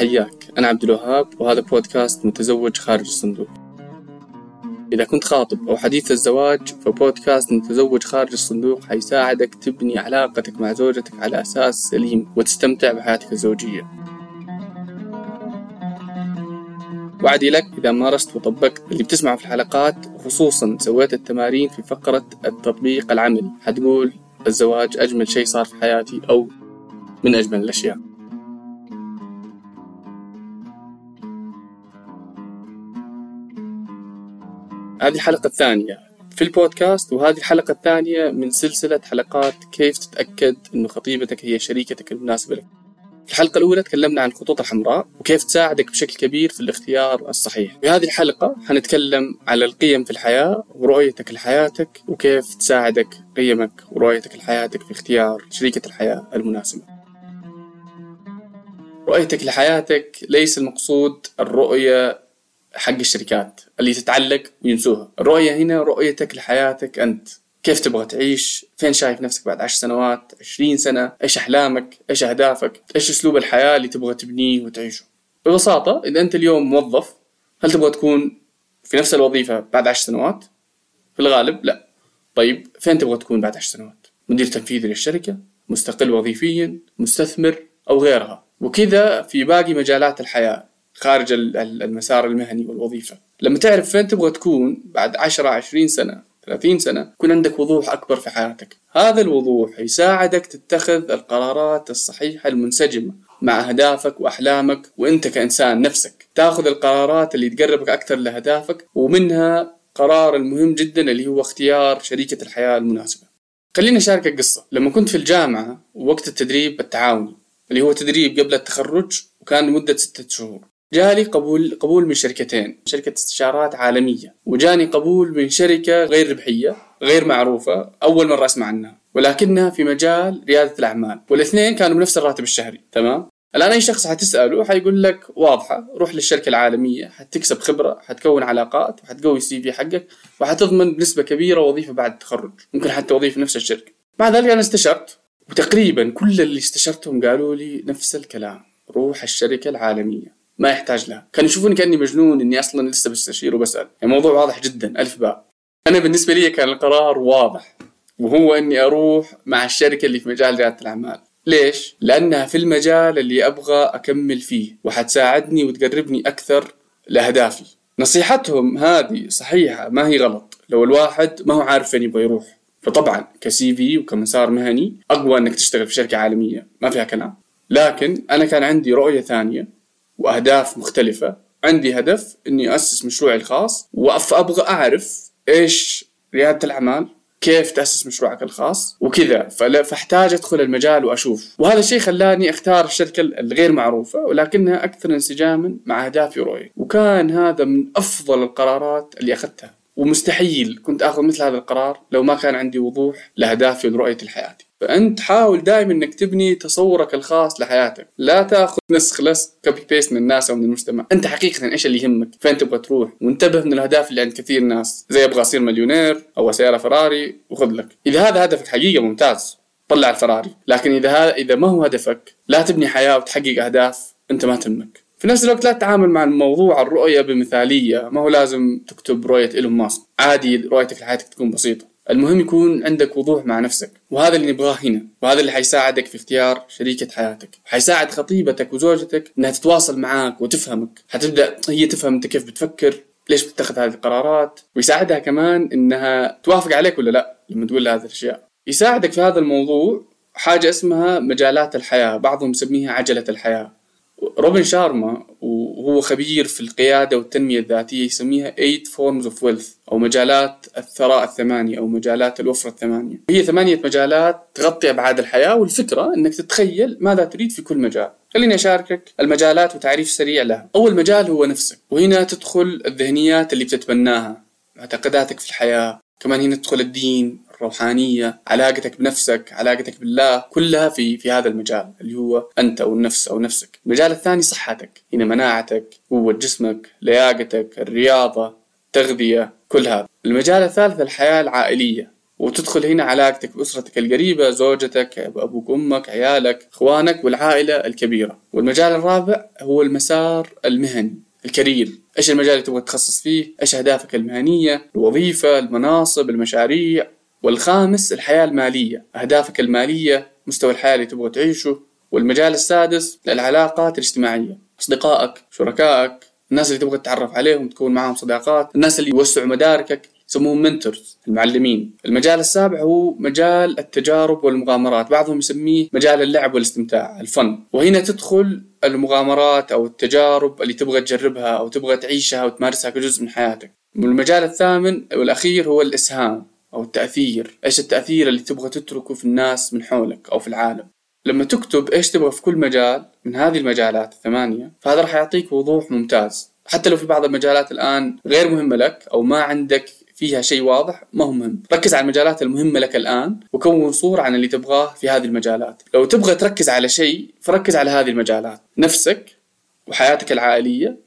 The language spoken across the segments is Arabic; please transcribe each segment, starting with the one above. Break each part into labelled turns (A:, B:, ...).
A: حياك. أنا عبد الوهاب وهذا بودكاست متزوج خارج الصندوق. إذا كنت خاطب أو حديث الزواج فبودكاست متزوج خارج الصندوق حيساعدك تبني علاقتك مع زوجتك على أساس سليم وتستمتع بحياتك الزوجية. وعدي لك إذا مارست وطبقت اللي بتسمعه في الحلقات وخصوصا سويت التمارين في فقرة التطبيق العملي. حتقول الزواج أجمل شيء صار في حياتي أو من أجمل الأشياء. هذه الحلقة الثانية في البودكاست وهذه الحلقة الثانية من سلسلة حلقات كيف تتأكد أنه خطيبتك هي شريكتك المناسبة لك. في الحلقة الأولى تكلمنا عن الخطوط الحمراء وكيف تساعدك بشكل كبير في الاختيار الصحيح. في هذه الحلقة حنتكلم على القيم في الحياة ورؤيتك لحياتك وكيف تساعدك قيمك ورؤيتك لحياتك في اختيار شريكة الحياة المناسبة. رؤيتك لحياتك ليس المقصود الرؤية حق الشركات اللي تتعلق وينسوها. الرؤية هنا رؤيتك لحياتك أنت. كيف تبغى تعيش؟ فين شايف نفسك بعد عشر سنوات؟ عشرين سنة؟ إيش أحلامك؟ إيش أهدافك؟ إيش أسلوب الحياة اللي تبغى تبنيه وتعيشه؟ ببساطة إذا أنت اليوم موظف هل تبغى تكون في نفس الوظيفة بعد عشر سنوات؟ في الغالب لا. طيب فين تبغى تكون بعد عشر سنوات؟ مدير تنفيذي للشركة مستقل وظيفيا مستثمر أو غيرها. وكذا في باقي مجالات الحياة. خارج المسار المهني والوظيفة. لما تعرف فين تبغى تكون بعد عشرة عشرين سنة 30 سنة يكون عندك وضوح أكبر في حياتك. هذا الوضوح يساعدك تتخذ القرارات الصحيحة المنسجمة مع أهدافك وأحلامك وأنت كإنسان نفسك. تاخذ القرارات اللي تقربك أكثر لأهدافك ومنها قرار المهم جدا اللي هو اختيار شريكة الحياة المناسبة. خليني أشاركك قصة. لما كنت في الجامعة وقت التدريب التعاوني اللي هو تدريب قبل التخرج وكان لمدة ستة شهور. جالي قبول قبول من شركتين شركة استشارات عالمية وجاني قبول من شركة غير ربحية غير معروفة أول مرة أسمع عنها ولكنها في مجال ريادة الأعمال والاثنين كانوا بنفس الراتب الشهري تمام؟ الآن أي شخص حتسأله حيقول لك واضحة روح للشركة العالمية حتكسب خبرة حتكون علاقات وحتقوي السي في حقك وحتضمن بنسبة كبيرة وظيفة بعد التخرج ممكن حتى وظيفة نفس الشركة. مع ذلك أنا استشرت وتقريبا كل اللي استشرتهم قالوا لي نفس الكلام روح الشركة العالمية. ما يحتاج لها. كانوا يشوفوني كأني مجنون إني أصلا لسه بستشير وبسأل. يعني موضوع واضح جدا. ألف باء. أنا بالنسبة لي كان القرار واضح. وهو إني أروح مع الشركة اللي في مجال ريادة الأعمال. ليش؟ لأنها في المجال اللي أبغى أكمل فيه. وحتساعدني وتقربني أكثر لأهدافي. نصيحتهم هذه صحيحة ما هي غلط. لو الواحد ما هو عارف فين يبغى يروح. فطبعا كسي في وكمسار مهني أقوى إنك تشتغل في شركة عالمية. ما فيها كلام. لكن أنا كان عندي رؤية ثانية. وأهداف مختلفة. عندي هدف إني أسس مشروعي الخاص وابغى أعرف إيش ريادة الأعمال كيف تأسس مشروعك الخاص وكذا. فأحتاج أدخل المجال وأشوف. وهذا الشيء خلاني أختار الشركة الغير معروفة ولكنها أكثر انسجاما مع أهدافي ورؤيتي وكان هذا من أفضل القرارات اللي أخذتها. ومستحيل كنت آخذ مثل هذا القرار لو ما كان عندي وضوح لأهدافي ولرؤيتي لحياتي فأنت حاول دائما إنك تبني تصورك الخاص لحياتك. لا تأخذ نسخ لصق copy paste من الناس أو من المجتمع. أنت حقيقه إيش اللي يهمك؟ فين تبغى تروح؟ وانتبه من الأهداف اللي عند كثير ناس. زي أبغى أصير مليونير أو سياره فراري وخذ لك. إذا هذا هدفك حقيقة ممتاز طلع الفراري. لكن إذا هذا إذا ما هو هدفك لا تبني حياة وتحقق أهداف أنت ما تهمك. في نفس الوقت لا تتعامل مع الموضوع الرؤية بمثالية. ما هو لازم تكتب رؤية إيلون ماسك. عادي رؤيتك لحياتك تكون بسيطة. المهم يكون عندك وضوح مع نفسك وهذا اللي نبغاه هنا وهذا اللي حيساعدك في اختيار شريكة حياتك. حيساعد خطيبتك وزوجتك إنها تتواصل معاك وتفهمك. حتبدأ هي تفهم أنت كيف بتفكر ليش بتتخذ هذه القرارات ويساعدها كمان إنها توافق عليك ولا لأ لما تقول لها هذه الأشياء. يساعدك في هذا الموضوع حاجة اسمها مجالات الحياة بعضهم يسميها عجلة الحياة. روبن شارما وهو خبير في القيادة والتنمية الذاتية يسميها eight forms of wealth أو مجالات الثراء الثمانية أو مجالات الوفرة الثمانية. هي ثمانية مجالات تغطي أبعاد الحياة والفكرة أنك تتخيل ماذا تريد في كل مجال. خليني أشاركك المجالات وتعريف سريع لها. أول مجال هو نفسك وهنا تدخل الذهنيات اللي بتتبناها معتقداتك في الحياة كمان هنا تدخل الدين الروحانية علاقتك بنفسك علاقتك بالله كلها في في هذا المجال اللي هو أنت أو النفس أو نفسك. المجال الثاني صحتك هنا مناعتك قوة جسمك لياقتك الرياضة التغذية كل هذا. المجال الثالث الحياة العائلية. وتدخل هنا علاقتك بأسرتك القريبة زوجتك أبوك وأمك عيالك إخوانك والعائلة الكبيرة. والمجال الرابع هو المسار المهني الكارير إيش المجال اللي تبغى تتخصص فيه؟ إيش أهدافك المهنية؟ الوظيفة المناصب المشاريع. والخامس الحياة المالية. أهدافك المالية مستوى الحياة اللي تبغى تعيشه والمجال السادس العلاقات الاجتماعية. أصدقائك شركائك الناس اللي تبغى تتعرف عليهم تكون معهم صداقات الناس اللي يوسعوا مداركك يسموهم منتورز المعلمين. المجال السابع هو مجال التجارب والمغامرات. بعضهم يسميه مجال اللعب والاستمتاع الفن. وهنا تدخل المغامرات أو التجارب اللي تبغى تجربها أو تبغى تعيشها وتمارسها كجزء من حياتك. والمجال الثامن والأخير هو الإسهام. أو التأثير. إيش التأثير اللي تبغى تتركه في الناس من حولك أو في العالم؟ لما تكتب إيش تبغى في كل مجال من هذه المجالات الثمانية فهذا راح يعطيك وضوح ممتاز. حتى لو في بعض المجالات الآن غير مهمة لك أو ما عندك فيها شيء واضح ما هو مهم. ركز على المجالات المهمة لك الآن وكون صورة عن اللي تبغاه في هذه المجالات. لو تبغى تركز على شيء فركز على هذه المجالات. نفسك وحياتك العائلية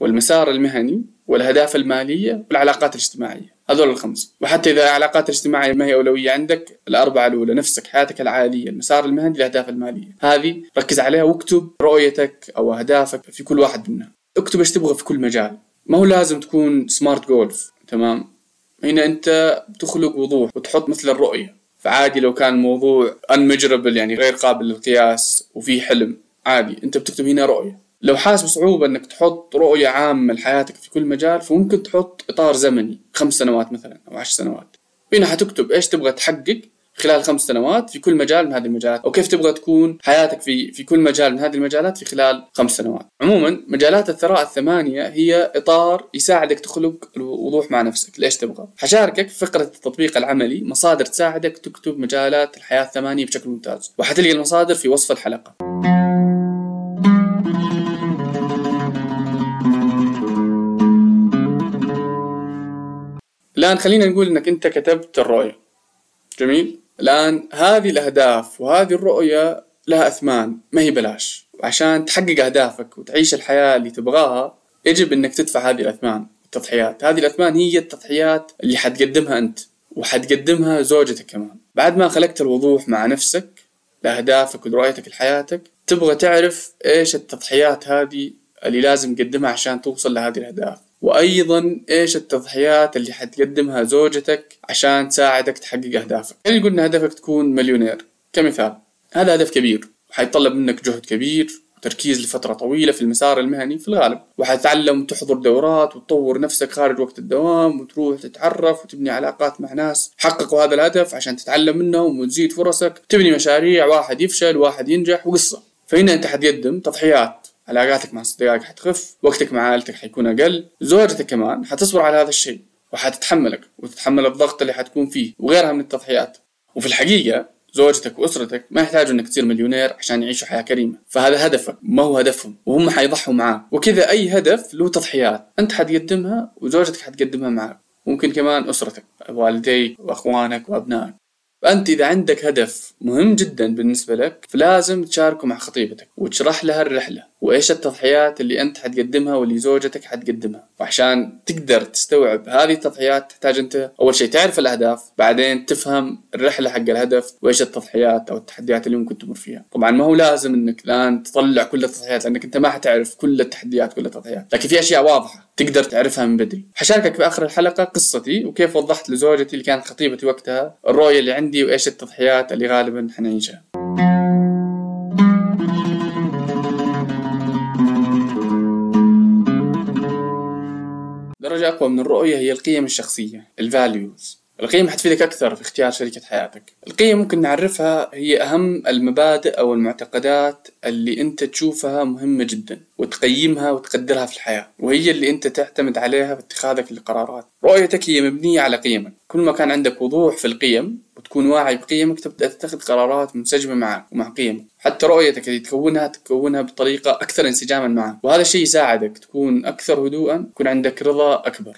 A: والمسار المهني والأهداف المالية والعلاقات الاجتماعية. هذول الخمس. وحتى إذا العلاقات الاجتماعية ما هي أولوية عندك الأربعة الأولى نفسك حياتك العائلية المسار المهني الأهداف المالية. هذه ركز عليها واكتب رؤيتك أو أهدافك في كل واحد منها اكتب إيش تبغى في كل مجال. ما هو لازم تكون سمارت جولز تمام؟ هنا أنت بتخلق وضوح وتحط مثل الرؤية. فعادي لو كان الموضوع unmeasurable يعني غير قابل للقياس وفي حلم عادي. أنت بتكتب هنا رؤية. لو حاسس بصعوبة إنك تحط رؤية عامة لحياتك في كل مجال فممكن تحط إطار زمني خمس سنوات مثلا أو عشر سنوات. هنا حتكتب إيش تبغى تحقق خلال خمس سنوات في كل مجال من هذه المجالات أو كيف تبغى تكون حياتك في في كل مجال من هذه المجالات في خلال خمس سنوات. عموما مجالات الثراء الثمانية هي إطار يساعدك تخلق الوضوح مع نفسك. ليش تبغى؟ حشاركك في فقرة التطبيق العملي مصادر تساعدك تكتب مجالات الحياة الثمانية بشكل ممتاز وحتلقى المصادر في وصف الحلقة. الآن خلينا نقول إنك أنت كتبت الرؤية. جميل؟ الآن هذه الأهداف وهذه الرؤية لها أثمان. ما هي بلاش؟ عشان تحقق أهدافك وتعيش الحياة اللي تبغاها يجب أنك تدفع هذه الأثمان التضحيات. هذه الأثمان هي التضحيات اللي حتقدمها أنت وحتقدمها زوجتك كمان. بعد ما خلقت الوضوح مع نفسك لأهدافك ولرؤيتك لحياتك تبغى تعرف إيش التضحيات هذه اللي لازم تقدمها عشان توصل لهذه الأهداف. وأيضا إيش التضحيات اللي حتقدمها زوجتك عشان تساعدك تحقق أهدافك؟ يعني قلنا هدفك تكون مليونير كمثال. هذا هدف كبير وحيتطلب منك جهد كبير وتركيز لفترة طويلة في المسار المهني في الغالب. وحتتعلم وتحضر دورات وتطور نفسك خارج وقت الدوام وتروح تتعرف وتبني علاقات مع ناس حققوا هذا الهدف عشان تتعلم منهم وتزيد فرصك. تبني مشاريع واحد يفشل واحد ينجح وقصة. فهنا أنت حتقدم تضحيات علاقاتك مع أصدقائك حتخف وقتك مع عائلتك حيكون أقل زوجتك كمان حتصبر على هذا الشيء وحتتحملك وتتحمل الضغط اللي حتكون فيه وغيرها من التضحيات. وفي الحقيقة زوجتك وأسرتك ما يحتاجوا إنك تصير مليونير عشان يعيشوا حياة كريمة. فهذا هدفك ما هو هدفهم وهم حيضحوا معاك. وكذا أي هدف له تضحيات أنت حتقدمها وزوجتك حتقدمها معك ممكن كمان أسرتك والديك وأخوانك وأبنائك. فأنت إذا عندك هدف مهم جدا بالنسبة لك فلازم تشاركه مع خطيبتك وتشرح لها الرحلة. وإيش التضحيات اللي أنت حتقدمها واللي زوجتك حتقدمها؟ وعشان تقدر تستوعب هذه التضحيات تحتاج أنت أول شيء تعرف الأهداف بعدين تفهم الرحلة حق الهدف وإيش التضحيات أو التحديات اللي ممكن تمر فيها. طبعا ما هو لازم أنك الآن تطلع كل التضحيات لأنك أنت ما حتعرف كل التحديات كل التضحيات. لكن في أشياء واضحة تقدر تعرفها من بدري. حشاركك في آخر الحلقة قصتي وكيف وضحت لزوجتي اللي كانت خطيبتي وقتها الرؤية اللي عندي وإيش التضحيات اللي غالبا حنعيشها. درجة أقوى من الرؤية هي القيم الشخصية الفاليوز القيم حتفيدك أكثر في اختيار شريكة حياتك. القيم ممكن نعرفها هي أهم المبادئ أو المعتقدات اللي أنت تشوفها مهمة جدا وتقيمها وتقدرها في الحياة وهي اللي أنت تعتمد عليها في اتخاذك للقرارات. رؤيتك هي مبنية على قيمك. كل ما كان عندك وضوح في القيم وتكون واعي بقيمك تبدأ تتخذ قرارات منسجمة معك ومع قيمك. حتى رؤيتك اللي تكونها تكونها بطريقة أكثر انسجاما معك وهذا الشيء يساعدك تكون أكثر هدوءا يكون عندك رضا أكبر.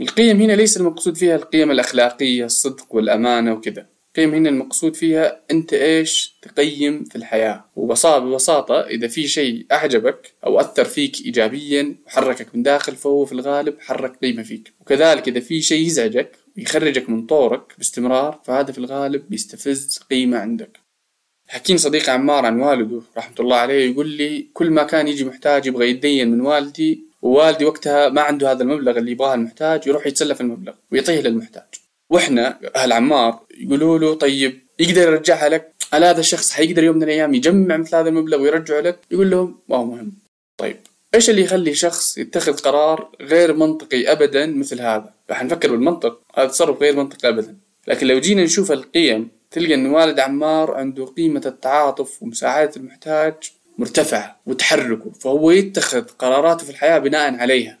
A: القيم هنا ليس المقصود فيها القيم الأخلاقية الصدق والأمانة وكذا. القيم هنا المقصود فيها أنت إيش تقيم في الحياة. وببساطة ببساطة إذا في شيء أعجبك أو أثر فيك إيجابيا وحركك من داخل فهو في الغالب حرك قيمة فيك. وكذلك إذا في شيء يزعجك ويخرجك من طورك باستمرار فهذا في الغالب بيستفز قيمة عندك. حكيني صديقي عمار عن والده رحمة الله عليه يقول لي كل ما كان يجي محتاج يبغى يتدين من والدي ووالدي وقتها ما عنده هذا المبلغ اللي يبغاه المحتاج يروح يتسلف المبلغ ويعطيه للمحتاج. وإحنا أهل عمار يقولوا له طيب يقدر يرجعها لك؟ هل هذا الشخص حيقدر يوم من الأيام يجمع مثل هذا المبلغ ويرجعه لك؟ يقول لهم ما هو مهم. طيب إيش اللي يخلي شخص يتخذ قرار غير منطقي ابدا مثل هذا؟ راح نفكر بالمنطق هذا تصرف غير منطقي ابدا. لكن لو جينا نشوف القيم تلقى إن والد عمار عنده قيمة التعاطف ومساعدة المحتاج مرتفعة وتحركه فهو يتخذ قراراته في الحياة بناء عليها.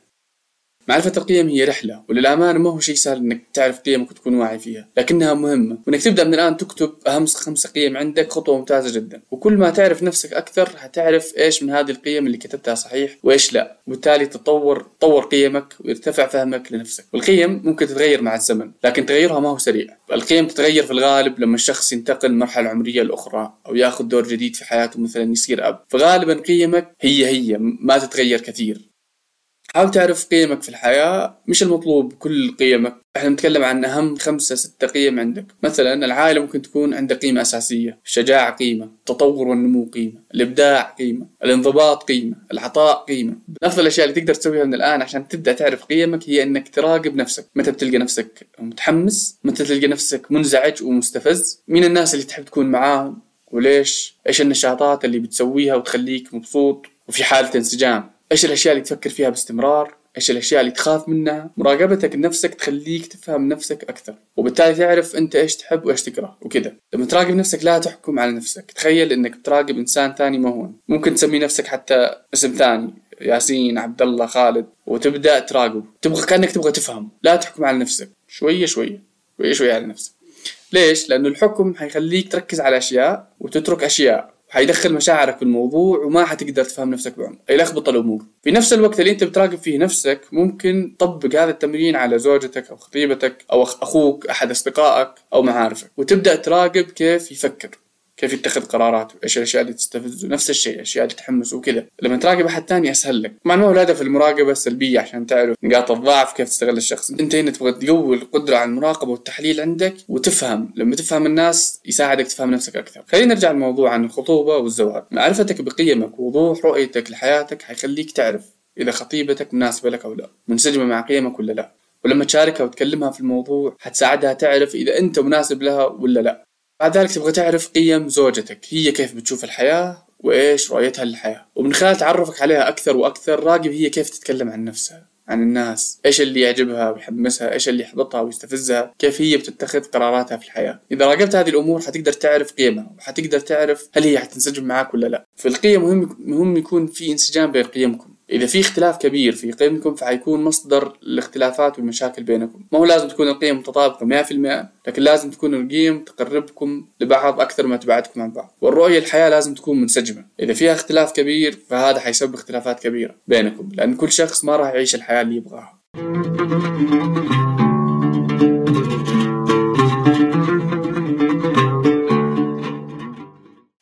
A: معرفة القيم هي رحلة وللأمانة ما هو شيء سهل إنك تعرف قيمك وتكون واعي فيها لكنها مهمة. وإنك تبدأ من الآن تكتب أهم خمسة قيم عندك خطوة ممتازة جدا. وكل ما تعرف نفسك أكثر حتعرف إيش من هذه القيم اللي كتبتها صحيح وإيش لا. وبالتالي تطور تطور قيمك ويرتفع فهمك لنفسك. والقيم ممكن تتغير مع الزمن لكن تغيرها ما هو سريع. القيم تتغير في الغالب لما الشخص ينتقل مرحلة عمرية لأخرى أو يأخذ دور جديد في حياته مثلا يصير أب. فغالبا قيمك هي هي ما تتغير كثير. حاول تعرف قيمك في الحياة مش المطلوب كل قيمك. إحنا نتكلم عن أهم خمسة ستة قيم عندك. مثلا العائلة ممكن تكون عندها قيمة أساسية. الشجاعة قيمة التطور والنمو قيمة الإبداع قيمة الانضباط قيمة العطاء قيمة. من أفضل الأشياء اللي تقدر تسويها من الآن عشان تبدأ تعرف قيمك هي أنك تراقب نفسك. متى بتلقى نفسك متحمس؟ متى تلقى نفسك منزعج ومستفز؟ مين الناس اللي تحب تكون معاهم؟ وليش؟ إيش النشاطات اللي بتسويها وتخليك مبسوط وفي حالة انسجام؟ إيش الأشياء اللي تفكر فيها باستمرار؟ إيش الأشياء اللي تخاف منها؟ مراقبتك لنفسك تخليك تفهم نفسك أكثر. وبالتالي تعرف أنت إيش تحب وإيش تكره وكذا. لما تراقب نفسك لا تحكم على نفسك. تخيل إنك بتراقب إنسان ثاني ما هو. ممكن تسمي نفسك حتى اسم ثاني. ياسين عبد الله خالد. وتبدأ تراقبه. تبغى كأنك تبغى تفهم. لا تحكم على نفسك. شوية شوية. شوية شوية على نفسك. ليش؟ لأنه الحكم حيخليك تركز على أشياء وتترك أشياء. حيدخل مشاعرك في الموضوع وما حتقدر تفهم نفسك بعمق. يلخبط الأمور. في نفس الوقت اللي أنت بتراقب فيه نفسك ممكن تطبق هذا التمرين على زوجتك أو خطيبتك أو أخوك أحد أصدقائك أو معارفك. وتبدأ تراقب كيف يفكر. كيف يتخذ قراراته إيش الأشياء اللي تستفزه نفس الشيء الأشياء اللي تحمسه وكذا. لما تراقب أحد ثاني اسهل لك. مع انه الهدف المراقبة السلبية عشان تعرف نقاط الضعف كيف تستغل الشخص. أنت هنا تبغى تقوي القدرة على المراقبة والتحليل عندك وتفهم. لما تفهم الناس يساعدك تفهم نفسك أكثر. خلينا نرجع للموضوع عن الخطوبة والزواج. معرفتك بقيمك ووضوح رؤيتك لحياتك حيخليك تعرف إذا خطيبتك مناسبة لك أو لا. منسجمة مع قيمك ولا لا. ولما تشاركها وتكلمها في الموضوع حتساعدها تعرف إذا أنت مناسب لها ولا لا. بعد ذلك تبغى تعرف قيم زوجتك هي كيف بتشوف الحياة وإيش رؤيتها للحياة. ومن خلال تعرفك عليها أكثر وأكثر راقب هي كيف تتكلم عن نفسها عن الناس إيش اللي يعجبها ويحمسها إيش اللي يحبطها ويستفزها كيف هي بتتخذ قراراتها في الحياة. إذا راقبت هذه الأمور حتقدر تعرف قيمها وحتقدر تعرف هل هي حتنسجم معك ولا لا. في القيم مهم مهم يكون في انسجام بين قيمكم. إذا في اختلاف كبير في قيمكم فحيكون مصدر الاختلافات والمشاكل بينكم. ما هو لازم تكون القيم متطابقة 100% لكن لازم تكون القيم تقربكم لبعض أكثر ما تبعدكم عن بعض. والرؤية الحياة لازم تكون منسجمة. إذا فيها اختلاف كبير فهذا حيسبب اختلافات كبيرة بينكم لأن كل شخص ما راح يعيش الحياة اللي يبغاها.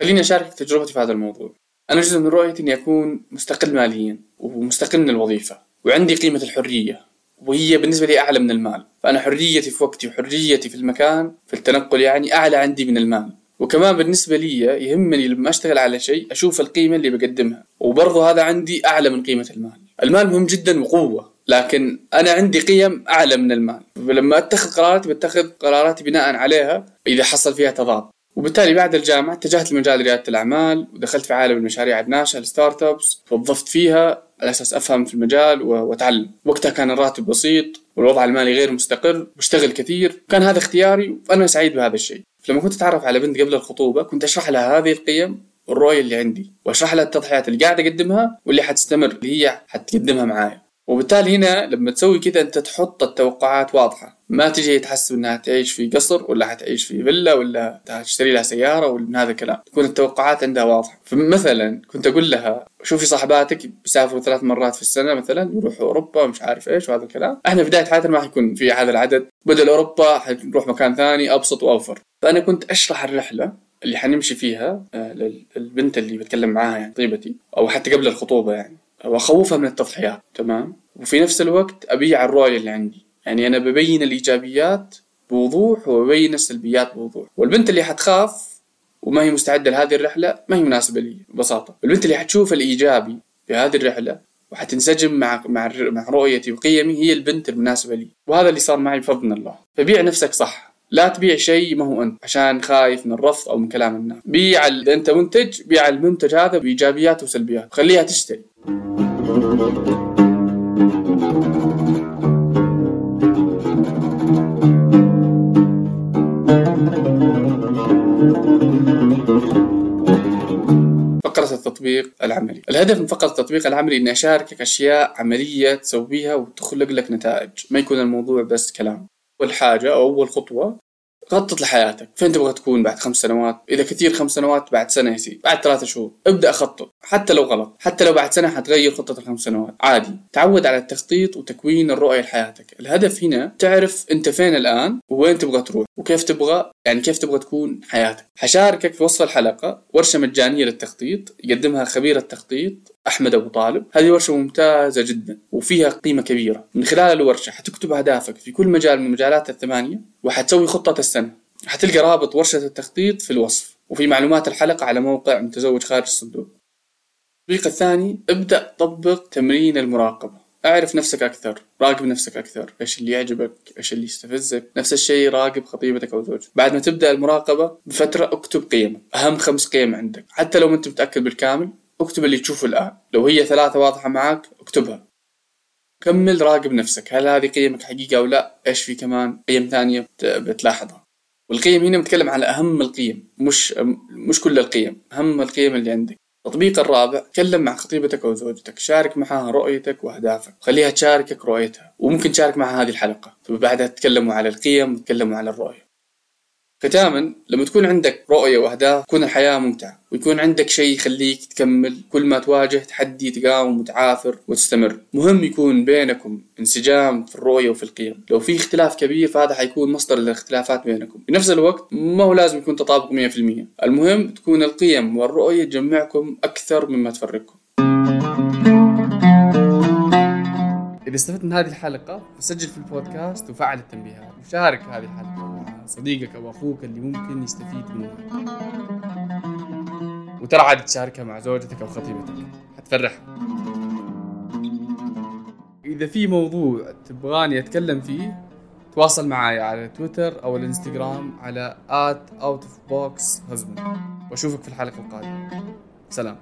A: خليني أشارك تجربتي في هذا الموضوع. أنا جزء من رؤيتي إني أكون مستقل ماليا ومستقل من الوظيفة وعندي قيمة الحرية وهي بالنسبة لي أعلى من المال. فأنا حريتي في وقتي وحريتي في المكان في التنقل يعني أعلى عندي من المال. وكمان بالنسبة لي يهمني لما أشتغل على شيء أشوف القيمة اللي بقدمها وبرضه هذا عندي أعلى من قيمة المال. المال مهم جدا وقوة لكن أنا عندي قيم أعلى من المال. فلما أتخذ قراراتي بتخذ قراراتي بناء عليها إذا حصل فيها تضاد. وبالتالي بعد الجامعة اتجهت لمجال ريادة الأعمال ودخلت في عالم المشاريع الناشئة ال startups توظفت فيها على أساس أفهم في المجال وأتعلم. وقتها كان الراتب بسيط والوضع المالي غير مستقر بشتغل كثير. كان هذا اختياري وأنا سعيد بهذا الشيء. فلما كنت أتعرف على بنت قبل الخطوبة كنت أشرح لها هذه القيم والرؤية اللي عندي وأشرح لها التضحيات اللي قاعد أقدمها واللي حتستمر اللي هي حتقدمها معايا. وبالتالي هنا لما تسوي كذا انت تحط التوقعات واضحة. ما تجي تحسب إنها تعيش في قصر ولا حتعيش في فيلا ولا تشتري لها سيارة ولا من هذا الكلام. تكون التوقعات عندها واضحة. فمثلا كنت أقول لها شوفي صاحباتك بيسافروا ثلاث مرات في السنة مثلا يروحوا أوروبا مش عارف إيش وهذا الكلام. إحنا في بداية حياتنا ما حيكون في هذا العدد. بدل أوروبا حنروح مكان ثاني أبسط وأوفر. فأنا كنت أشرح الرحلة اللي حنمشي فيها آه، للبنت اللي بتكلم معاها يعني طيبتي أو حتى قبل الخطوبة يعني. وأخوفها من التضحيات تمام؟ وفي نفس الوقت أبيع الرؤية اللي عندي. يعني أنا ببين الإيجابيات بوضوح وببين السلبيات بوضوح. والبنت اللي حتخاف وما هي مستعدة لهذه الرحلة ما هي مناسبة لي ببساطة. البنت اللي حتشوف الإيجابي في هذه الرحلة وحتنسجم مع مع مع رؤيتي وقيمي هي البنت المناسبة لي. وهذا اللي صار معي بفضل الله. فبيع نفسك صح. لا تبيع شيء ما هو أنت عشان خايف من الرفض أو من كلام الناس. بيع إذا أنت منتج بيع المنتج هذا بإيجابيات وسلبيات. خليها تشتري. فقرة التطبيق العملي. الهدف من فقرة التطبيق العملي إني أشاركك أشياء عملية تسويها وتخلق لك نتائج. ما يكون الموضوع بس كلام. أول حاجة أو أول خطوة خطط لحياتك. فين تبغى تكون بعد خمس سنوات؟ إذا كثير خمس سنوات بعد سنة يا سيدي. بعد ثلاثة شهور. ابدأ خطط. حتى لو غلط. حتى لو بعد سنة حتغير خطة الخمس سنوات. عادي. تعود على التخطيط وتكوين الرؤية لحياتك. الهدف هنا تعرف أنت فين الآن ووين تبغى تروح وكيف تبغى يعني كيف تبغى تكون حياتك. حشاركك في وصف الحلقة ورشة مجانية للتخطيط يقدمها خبير التخطيط أحمد أبو طالب. هذه ورشة ممتازة جدا وفيها قيمة كبيرة. من خلال الورشة حتكتب أهدافك في كل مجال من المجالات الثمانية وحتسوي خطة السنة. حتلقى رابط ورشة التخطيط في الوصف وفي معلومات الحلقة على موقع متزوج خارج الصندوق. التطبيق الثاني ابدأ طبق تمرين المراقبة. أعرف نفسك أكثر راقب نفسك أكثر. إيش اللي يعجبك؟ إيش اللي يستفزك؟ نفس الشيء راقب خطيبتك أو زوجك بعد ما تبدأ المراقبة بفترة اكتب قيمك أهم خمس قيم عندك. حتى لو ما أنت متأكد بالكامل اكتب اللي تشوفه الآن. لو هي ثلاثة واضحة معك اكتبها. كمل راقب نفسك. هل هذه قيمك حقيقة أو لا؟ إيش في كمان؟ قيم ثانية بتلاحظها. والقيم هنا بتكلم على أهم القيم مش مش كل القيم أهم القيم اللي عندك. التطبيق الرابع تكلم مع خطيبتك أو زوجتك. شارك معها رؤيتك وأهدافك. خليها تشاركك رؤيتها. وممكن تشارك معها هذه الحلقة. بعدها تتكلموا على القيم وتتكلموا على الرؤية. ختاما لما تكون عندك رؤية وأهداف تكون الحياة ممتعة. ويكون عندك شيء يخليك تكمل. كل ما تواجه تحدي تقاوم وتعافر وتستمر. مهم يكون بينكم انسجام في الرؤية وفي القيم. لو في اختلاف كبير فهذا حيكون مصدر للاختلافات بينكم. في نفس الوقت ما هو لازم يكون تطابق 100% المهم تكون القيم والرؤية تجمعكم أكثر مما تفرقكم. إذا استفدت من هذه الحلقة فسجل في البودكاست وفعل التنبيهات وشارك هذه الحلقة مع صديقك أو أخوك اللي ممكن يستفيد منها. وترى عاد تشاركها مع زوجتك أو خطيبتك. حتفرح. إذا في موضوع تبغاني أتكلم فيه تواصل معي على تويتر أو الإنستغرام على at out of box husband. وأشوفك في الحلقة القادمة. سلام.